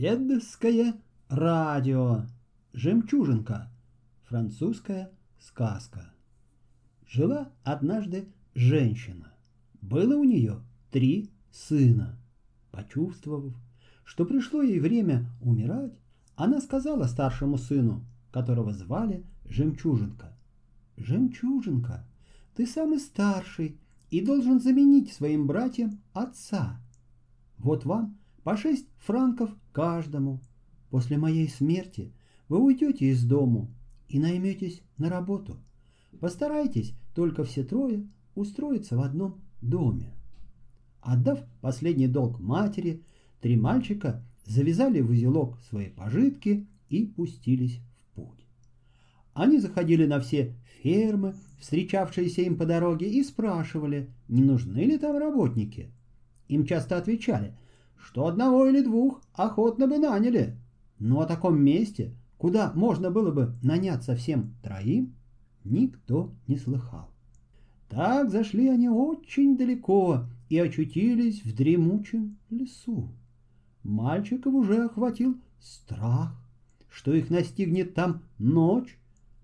Дедовское радио. Жемчужинка. Французская сказка. Жила однажды женщина. Было у нее три сына. Почувствовав, что пришло ей время умирать, она сказала старшему сыну, которого звали Жемчужинка. «Жемчужинка, ты самый старший и должен заменить своим братьям отца. Вот вам по шесть франков каждому. После моей смерти вы уйдете из дому и найметесь на работу. Постарайтесь только все трое устроиться в одном доме. Отдав последний долг матери, три мальчика завязали в узелок свои пожитки и пустились в путь. Они заходили на все фермы, встречавшиеся им по дороге, и спрашивали, не нужны ли там работники. Им часто отвечали – что одного или двух охотно бы наняли. Но о таком месте, куда можно было бы нанять совсем троим, никто не слыхал. Так зашли они очень далеко и очутились в дремучем лесу. Мальчиков уже охватил страх, что их настигнет там ночь,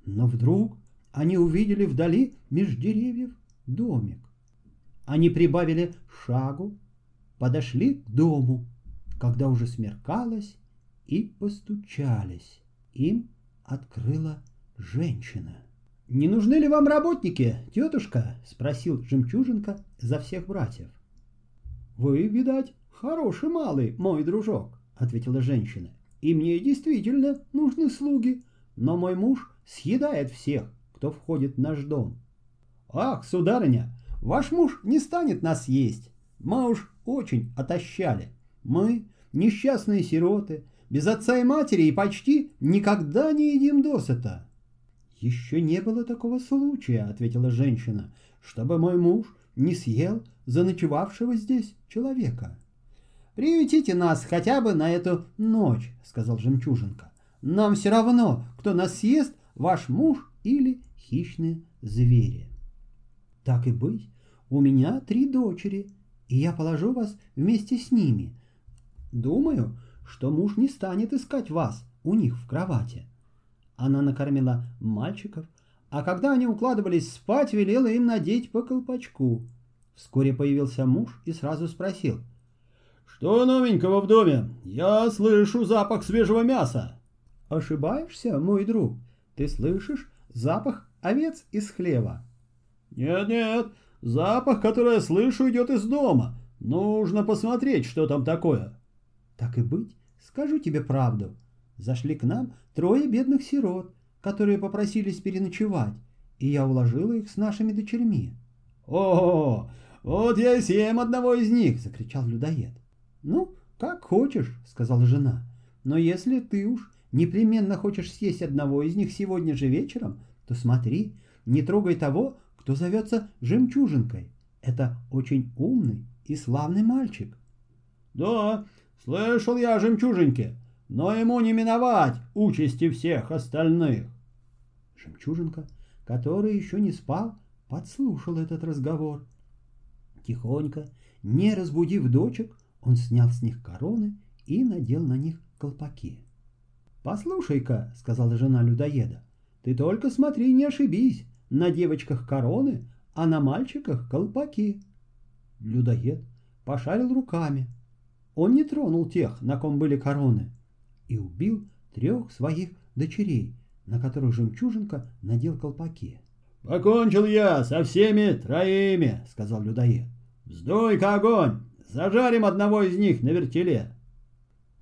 но вдруг они увидели вдали меж деревьев домик. Они прибавили шагу, подошли к дому, когда уже смеркалось, и постучались. Им открыла женщина. «Не нужны ли вам работники, тетушка?» — спросил Жемчужинка за всех братьев. «Вы, видать, хороший малый, мой дружок», — ответила женщина. «И мне действительно нужны слуги, но мой муж съедает всех, кто входит в наш дом». «Ах, сударыня, ваш муж не станет нас есть. Мы уж очень отощали. Мы, несчастные сироты, без отца и матери и почти никогда не едим досыта. Еще не было такого случая, ответила женщина, чтобы мой муж не съел заночевавшего здесь человека. «Приютите нас хотя бы на эту ночь», — сказал Жемчужинка. «Нам все равно, кто нас съест, ваш муж или хищные звери». «Так и быть, у меня три дочери, и я положу вас вместе с ними. Думаю, что муж не станет искать вас у них в кровати. Она накормила мальчиков, а когда они укладывались спать, велела им надеть по колпачку. Вскоре появился муж и сразу спросил. «Что новенького в доме? Я слышу запах свежего мяса». «Ошибаешься, мой друг. Ты слышишь запах овец из хлева». «Нет-нет, Запах, который я слышу, идет из дома. Нужно посмотреть, что там такое. Так и быть, скажу тебе правду. Зашли к нам трое бедных сирот, которые попросились переночевать, и я уложила их с нашими дочерьми. О, вот я и съем одного из них, закричал людоед. Ну, как хочешь, сказала жена. Но если ты уж непременно хочешь съесть одного из них сегодня же вечером, то смотри, не трогай того, кто зовется Жемчужинкой. Это очень умный и славный мальчик. Да, слышал я о Жемчужинке, но ему не миновать участи всех остальных. Жемчужинка, который еще не спал, подслушал этот разговор. Тихонько, не разбудив дочек, он снял с них короны и надел на них колпаки. «Послушай-ка», — сказала жена людоеда, — «ты только смотри, не ошибись, на девочках короны, а на мальчиках колпаки. Людоед пошарил руками. Он не тронул тех, на ком были короны, и убил трех своих дочерей, на которых жемчужинка надел колпаки. «Покончил я со всеми троими», — сказал людоед. «Вздуй-ка огонь! Зажарим одного из них на вертеле!»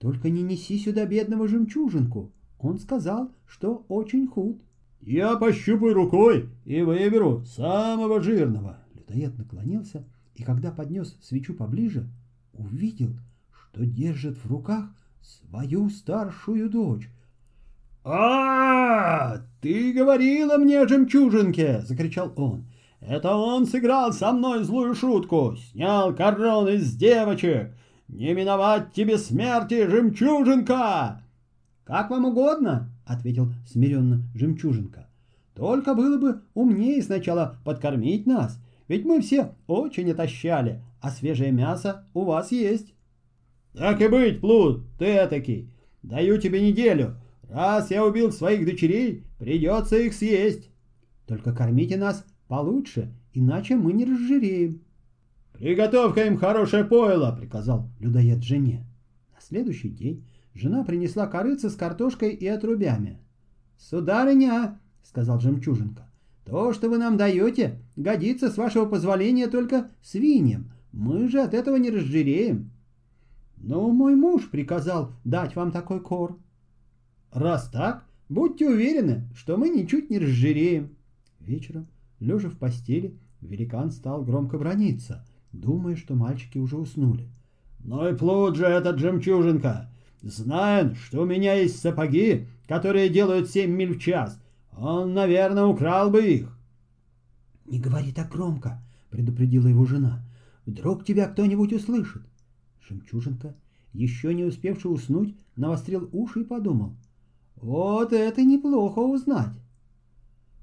«Только не неси сюда бедного жемчужинку. Он сказал, что очень худ». Я пощупаю рукой и выберу самого жирного. Людоед наклонился и, когда поднес свечу поближе, увидел, что держит в руках свою старшую дочь. а, Ты говорила мне о жемчужинке!» — закричал он. «Это он сыграл со мной злую шутку, снял короны с девочек! Не миновать тебе смерти, жемчужинка!» «Как вам угодно!» — ответил смиренно жемчужинка. «Только было бы умнее сначала подкормить нас, ведь мы все очень отощали, а свежее мясо у вас есть». Так и быть, Плут, ты этакий. Даю тебе неделю. Раз я убил своих дочерей, придется их съесть. Только кормите нас получше, иначе мы не разжиреем. «Приготовь-ка им хорошее пойло!» — приказал людоед жене. На следующий день жена принесла корыца с картошкой и отрубями. «Сударыня!» — сказал жемчужинка. «То, что вы нам даете, годится, с вашего позволения, только свиньям. Мы же от этого не разжиреем». «Ну, мой муж приказал дать вам такой корм». «Раз так, будьте уверены, что мы ничуть не разжиреем». Вечером, лежа в постели, великан стал громко брониться — думая, что мальчики уже уснули. «Ну и плут же этот жемчужинка! Знает, что у меня есть сапоги, которые делают семь миль в час. Он, наверное, украл бы их». «Не говори так громко», — предупредила его жена. «Вдруг тебя кто-нибудь услышит». Жемчужинка, еще не успевший уснуть, навострил уши и подумал. «Вот это неплохо узнать».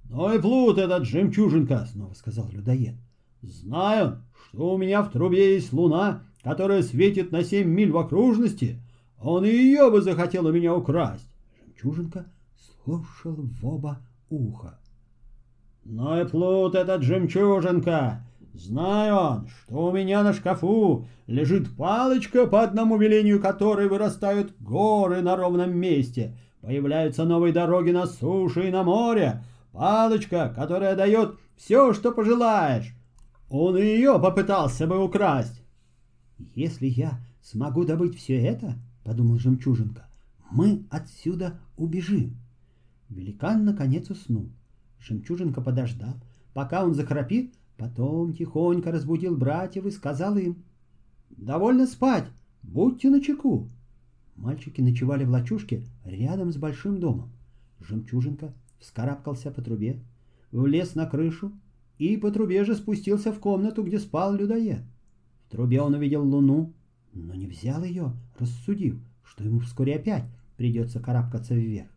«Ну и плут этот жемчужинка», — снова сказал людоед. «Знаю, что у меня в трубе есть луна, которая светит на семь миль в окружности, он и ее бы захотел у меня украсть. Жемчужинка слушал в оба уха. Но и плут этот жемчужинка. Знаю он, что у меня на шкафу лежит палочка, по одному велению которой вырастают горы на ровном месте, появляются новые дороги на суше и на море, палочка, которая дает все, что пожелаешь, он и ее попытался бы украсть. Если я смогу добыть все это, подумал жемчужинка, мы отсюда убежим. Великан наконец уснул. Жемчужинка подождал, пока он захрапит, потом тихонько разбудил братьев и сказал им, «Довольно спать, будьте начеку». Мальчики ночевали в лачушке рядом с большим домом. Жемчужинка вскарабкался по трубе, влез на крышу и по трубе же спустился в комнату, где спал людоед. В трубе он увидел луну, но не взял ее, рассудив, что ему вскоре опять придется карабкаться вверх.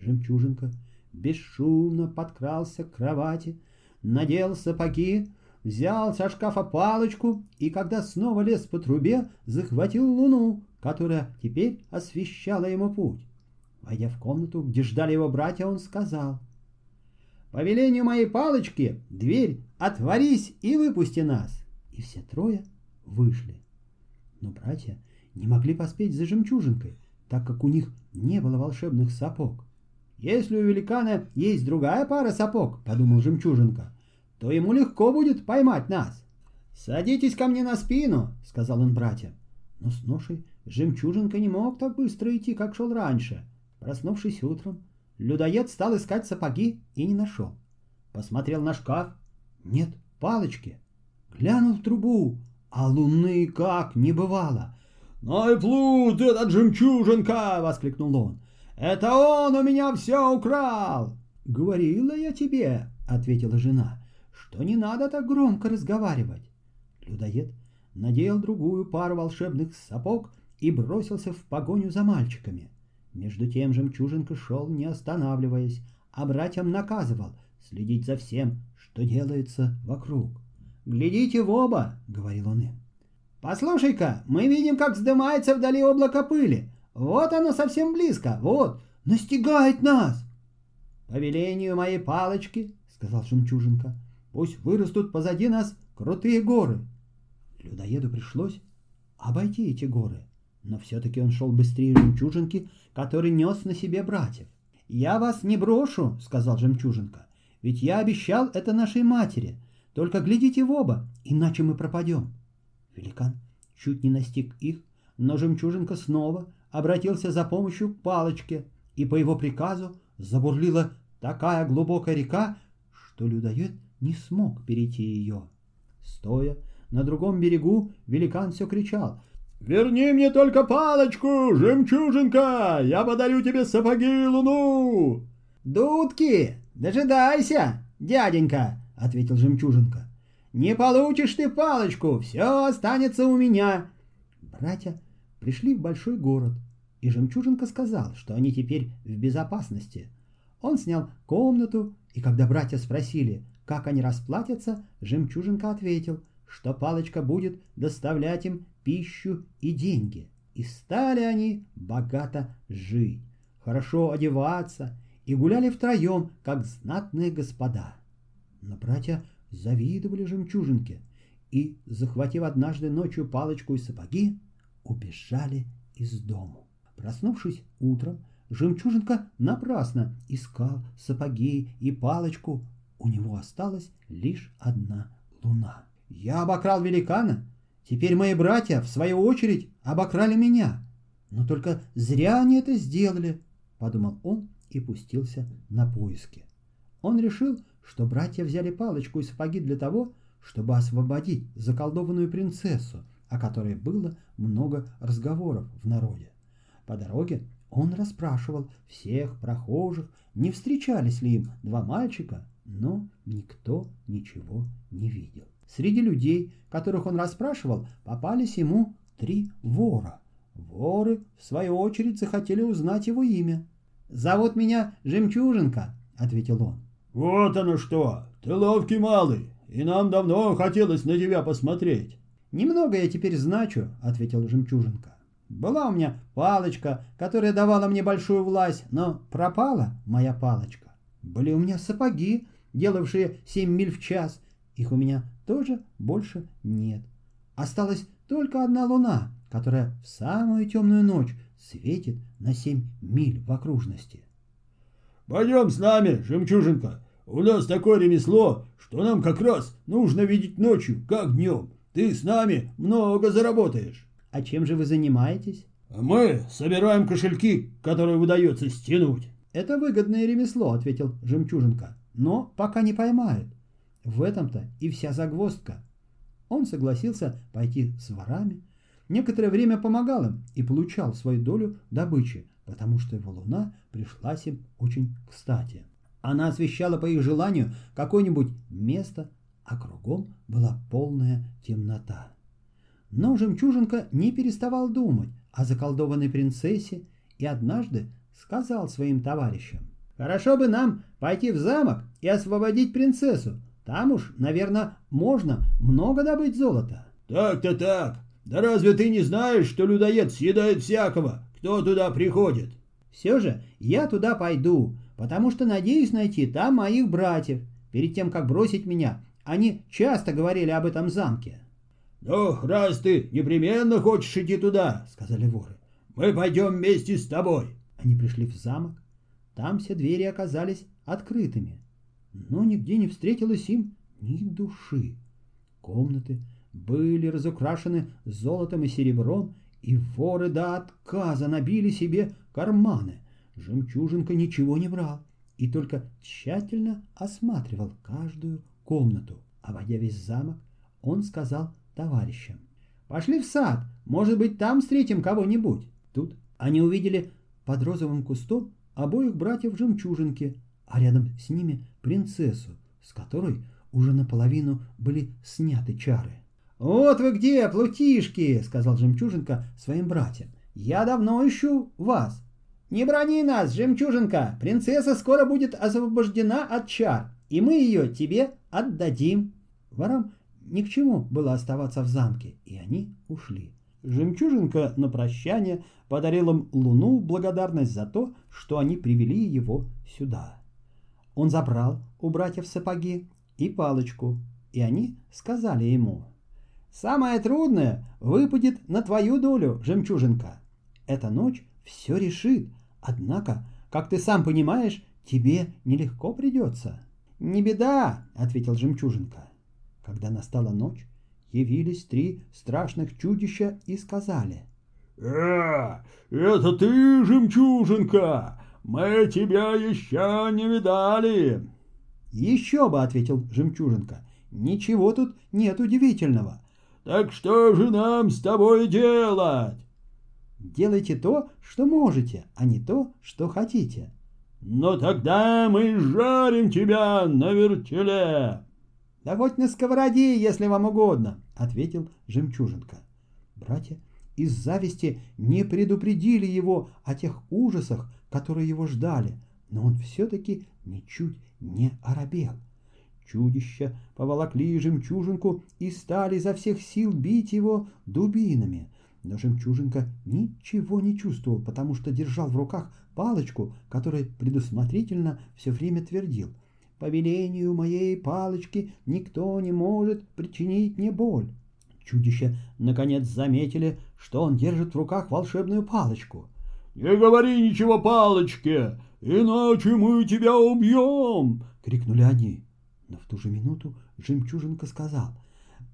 Жемчужинка бесшумно подкрался к кровати, надел сапоги, взял со шкафа палочку и, когда снова лез по трубе, захватил луну, которая теперь освещала ему путь. Войдя в комнату, где ждали его братья, он сказал — по велению моей палочки, дверь, отворись и выпусти нас. И все трое вышли. Но братья не могли поспеть за жемчужинкой, так как у них не было волшебных сапог. «Если у великана есть другая пара сапог, — подумал жемчужинка, — то ему легко будет поймать нас. «Садитесь ко мне на спину», — сказал он братьям. Но с ношей жемчужинка не мог так быстро идти, как шел раньше. Проснувшись утром, Людоед стал искать сапоги и не нашел. Посмотрел на шкаф. Нет палочки. Глянул в трубу, а луны как не бывало. «Ну и плут этот жемчужинка!» — воскликнул он. «Это он у меня все украл!» «Говорила я тебе», — ответила жена, — «что не надо так громко разговаривать». Людоед надел другую пару волшебных сапог и бросился в погоню за мальчиками. Между тем жемчужинка шел, не останавливаясь, а братьям наказывал следить за всем, что делается вокруг. «Глядите в оба!» — говорил он им. «Послушай-ка, мы видим, как вздымается вдали облако пыли. Вот оно совсем близко, вот, настигает нас!» «По велению моей палочки, — сказал Жемчужинка, — пусть вырастут позади нас крутые горы». Людоеду пришлось обойти эти горы, но все-таки он шел быстрее жемчужинки, который нес на себе братьев. «Я вас не брошу», — сказал жемчужинка, — «ведь я обещал это нашей матери. Только глядите в оба, иначе мы пропадем». Великан чуть не настиг их, но жемчужинка снова обратился за помощью к палочке, и по его приказу забурлила такая глубокая река, что людоед не смог перейти ее. Стоя на другом берегу, великан все кричал «Верни мне только палочку, жемчужинка! Я подарю тебе сапоги и луну!» «Дудки, дожидайся, дяденька!» — ответил жемчужинка. «Не получишь ты палочку, все останется у меня!» Братья пришли в большой город, и жемчужинка сказал, что они теперь в безопасности. Он снял комнату, и когда братья спросили, как они расплатятся, жемчужинка ответил, что палочка будет доставлять им пищу и деньги, и стали они богато жить, хорошо одеваться и гуляли втроем, как знатные господа. Но братья завидовали жемчужинке и, захватив однажды ночью палочку и сапоги, убежали из дому. Проснувшись утром, жемчужинка напрасно искал сапоги и палочку. У него осталась лишь одна луна. Я обокрал великана, теперь мои братья, в свою очередь, обокрали меня. Но только зря они это сделали, подумал он и пустился на поиски. Он решил, что братья взяли палочку и сапоги для того, чтобы освободить заколдованную принцессу, о которой было много разговоров в народе. По дороге он расспрашивал всех прохожих, не встречались ли им два мальчика, но никто ничего не видел. Среди людей, которых он расспрашивал, попались ему три вора. Воры, в свою очередь, захотели узнать его имя. «Зовут меня Жемчужинка», — ответил он. «Вот оно что! Ты ловкий малый, и нам давно хотелось на тебя посмотреть». «Немного я теперь значу», — ответил Жемчужинка. «Была у меня палочка, которая давала мне большую власть, но пропала моя палочка. Были у меня сапоги, делавшие семь миль в час. Их у меня тоже больше нет. Осталась только одна луна, которая в самую темную ночь светит на семь миль в окружности. «Пойдем с нами, жемчужинка. У нас такое ремесло, что нам как раз нужно видеть ночью, как днем. Ты с нами много заработаешь». «А чем же вы занимаетесь?» «Мы собираем кошельки, которые удается стянуть». «Это выгодное ремесло», — ответил жемчужинка. «Но пока не поймают. В этом-то и вся загвоздка». Он согласился пойти с ворами, некоторое время помогал им и получал свою долю добычи, потому что его луна пришлась им очень кстати. Она освещала по их желанию какое-нибудь место, а кругом была полная темнота. Но жемчужинка не переставал думать о заколдованной принцессе и однажды сказал своим товарищам, «Хорошо бы нам пойти в замок и освободить принцессу. Там уж, наверное, можно много добыть золота». «Так-то так. Да разве ты не знаешь, что людоед съедает всякого, кто туда приходит?» «Все же я туда пойду, потому что надеюсь найти там моих братьев. Перед тем, как бросить меня, они часто говорили об этом замке». «Ну, раз ты непременно хочешь идти туда, — сказали воры, — мы пойдем вместе с тобой». Они пришли в замок. Там все двери оказались открытыми, но нигде не встретилось им ни души. Комнаты были разукрашены золотом и серебром, и воры до отказа набили себе карманы. Жемчужинка ничего не брал и только тщательно осматривал каждую комнату. Обойдя весь замок, он сказал товарищам. «Пошли в сад, может быть, там встретим кого-нибудь». Тут они увидели под розовым кустом обоих братьев жемчужинки, а рядом с ними принцессу, с которой уже наполовину были сняты чары. «Вот вы где, плутишки!» — сказал Жемчужинка своим братьям. «Я давно ищу вас». «Не брони нас, Жемчужинка! Принцесса скоро будет освобождена от чар, и мы ее тебе отдадим». Ворам ни к чему было оставаться в замке, и они ушли. Жемчужинка на прощание подарил им луну благодарность за то, что они привели его сюда. Он забрал у братьев сапоги и палочку, и они сказали ему, «Самое трудное выпадет на твою долю, жемчужинка. Эта ночь все решит, однако, как ты сам понимаешь, тебе нелегко придется». «Не беда», — ответил жемчужинка. Когда настала ночь, явились три страшных чудища и сказали. «Э, это ты, жемчужинка! Мы тебя еще не видали!» «Еще бы!» — ответил жемчужинка. «Ничего тут нет удивительного». «Так что же нам с тобой делать?» «Делайте то, что можете, а не то, что хотите». «Но тогда мы жарим тебя на вертеле!» «Да хоть на сковороде, если вам угодно», — ответил Жемчужинка. Братья из зависти не предупредили его о тех ужасах, которые его ждали, но он все-таки ничуть не оробел. Чудища поволокли жемчужинку и стали изо всех сил бить его дубинами. Но жемчужинка ничего не чувствовал, потому что держал в руках палочку, которой предусмотрительно все время твердил. «По велению моей палочки никто не может причинить мне боль». Чудища наконец заметили, что он держит в руках волшебную палочку. «Не говори ничего палочке, иначе мы тебя убьем!» — крикнули они. Но в ту же минуту жемчужинка сказал —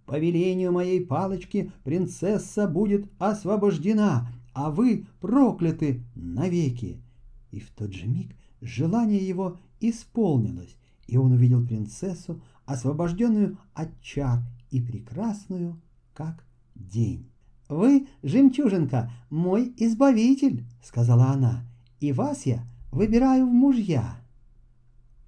по велению моей палочки принцесса будет освобождена, а вы прокляты навеки. И в тот же миг желание его исполнилось, и он увидел принцессу, освобожденную от чар и прекрасную, как день. «Вы, жемчужинка, мой избавитель», — сказала она, — «и вас я выбираю в мужья».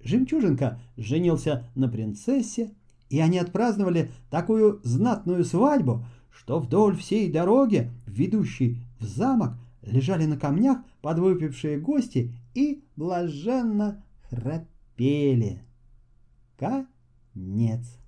Жемчужинка женился на принцессе, и они отпраздновали такую знатную свадьбу, что вдоль всей дороги, ведущей в замок, лежали на камнях подвыпившие гости и блаженно храпели. Конец.